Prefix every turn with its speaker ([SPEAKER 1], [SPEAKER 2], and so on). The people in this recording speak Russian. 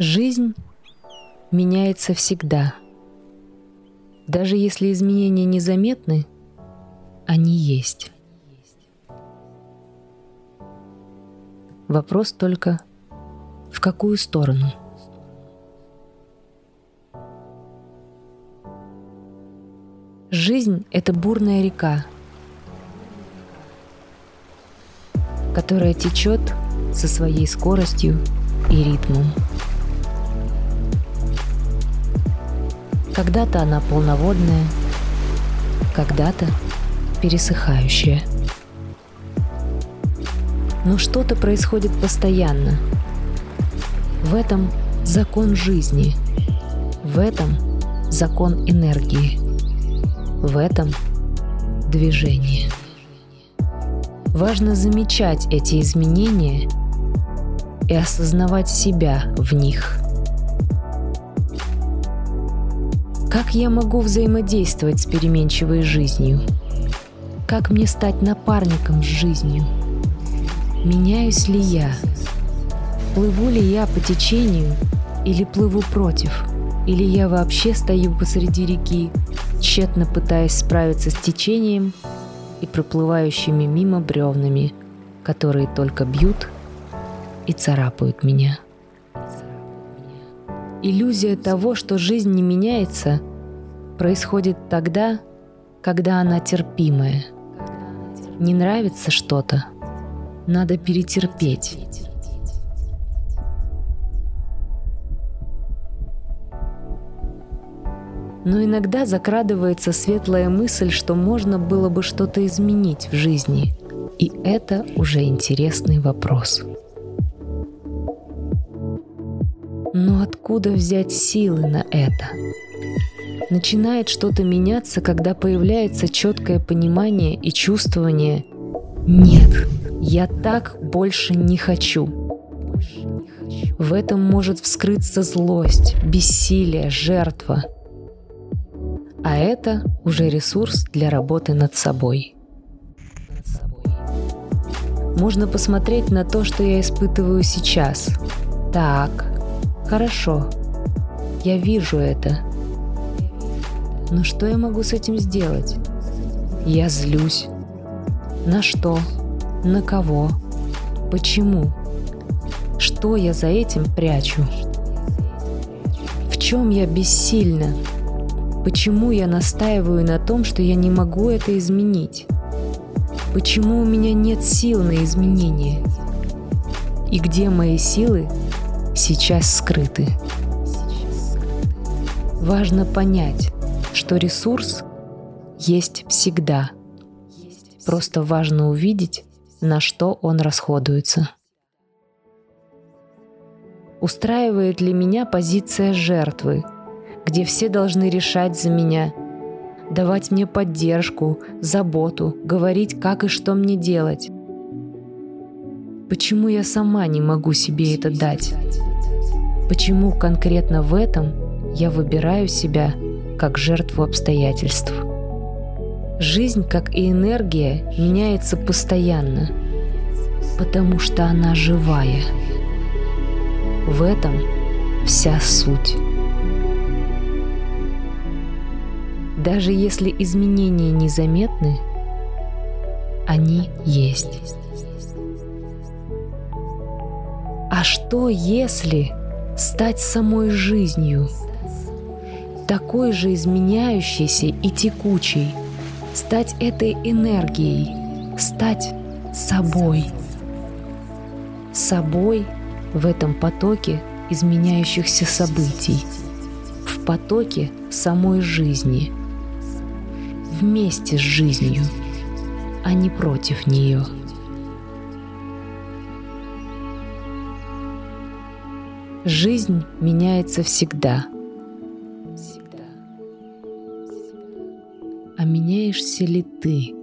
[SPEAKER 1] Жизнь меняется всегда. Даже если изменения незаметны, они есть. Вопрос только, в какую сторону? Жизнь — это бурная река, которая течет со своей скоростью и ритмом. Когда-то она полноводная, когда-то пересыхающая. Но что-то происходит постоянно. В этом закон жизни. В этом закон энергии. В этом движение. Важно замечать эти изменения и осознавать себя в них – Как я могу взаимодействовать с переменчивой жизнью? Как мне стать напарником с жизнью? Меняюсь ли я? Плыву ли я по течению или плыву против? Или я вообще стою посреди реки, тщетно пытаясь справиться с течением и проплывающими мимо бревнами, которые только бьют и царапают меня? Иллюзия того, что жизнь не меняется, происходит тогда, когда она терпимая. Не нравится что-то, надо перетерпеть. Но иногда закрадывается светлая мысль, что можно было бы что-то изменить в жизни. И это уже интересный вопрос. Но откуда взять силы на это? Начинает что-то меняться, когда появляется четкое понимание и чувствование «Нет, я так больше не хочу». В этом может вскрыться злость, бессилие, жертва. А это уже ресурс для работы над собой. Можно посмотреть на то, что я испытываю сейчас. Так, Хорошо, я вижу это. Но что я могу с этим сделать? Я злюсь. На что? На кого? Почему? Что я за этим прячу? В чем я бессильна? Почему я настаиваю на том, что я не могу это изменить? Почему у меня нет сил на изменение? И где мои силы сейчас скрыты. Важно понять, что ресурс есть всегда. Просто важно увидеть, на что он расходуется. Устраивает ли меня позиция жертвы, где все должны решать за меня, давать мне поддержку, заботу, говорить, как и что мне делать? Почему я сама не могу себе это дать? Почему конкретно в этом я выбираю себя как жертву обстоятельств? Жизнь, как и энергия, меняется постоянно, потому что она живая. В этом вся суть. Даже если изменения незаметны, они есть. А что если стать самой жизнью, такой же изменяющейся и текучей, стать этой энергией, стать собой. Собой в этом потоке изменяющихся событий, в потоке самой жизни, вместе с жизнью, а не против нее. Жизнь меняется всегда. А меняешься ли ты?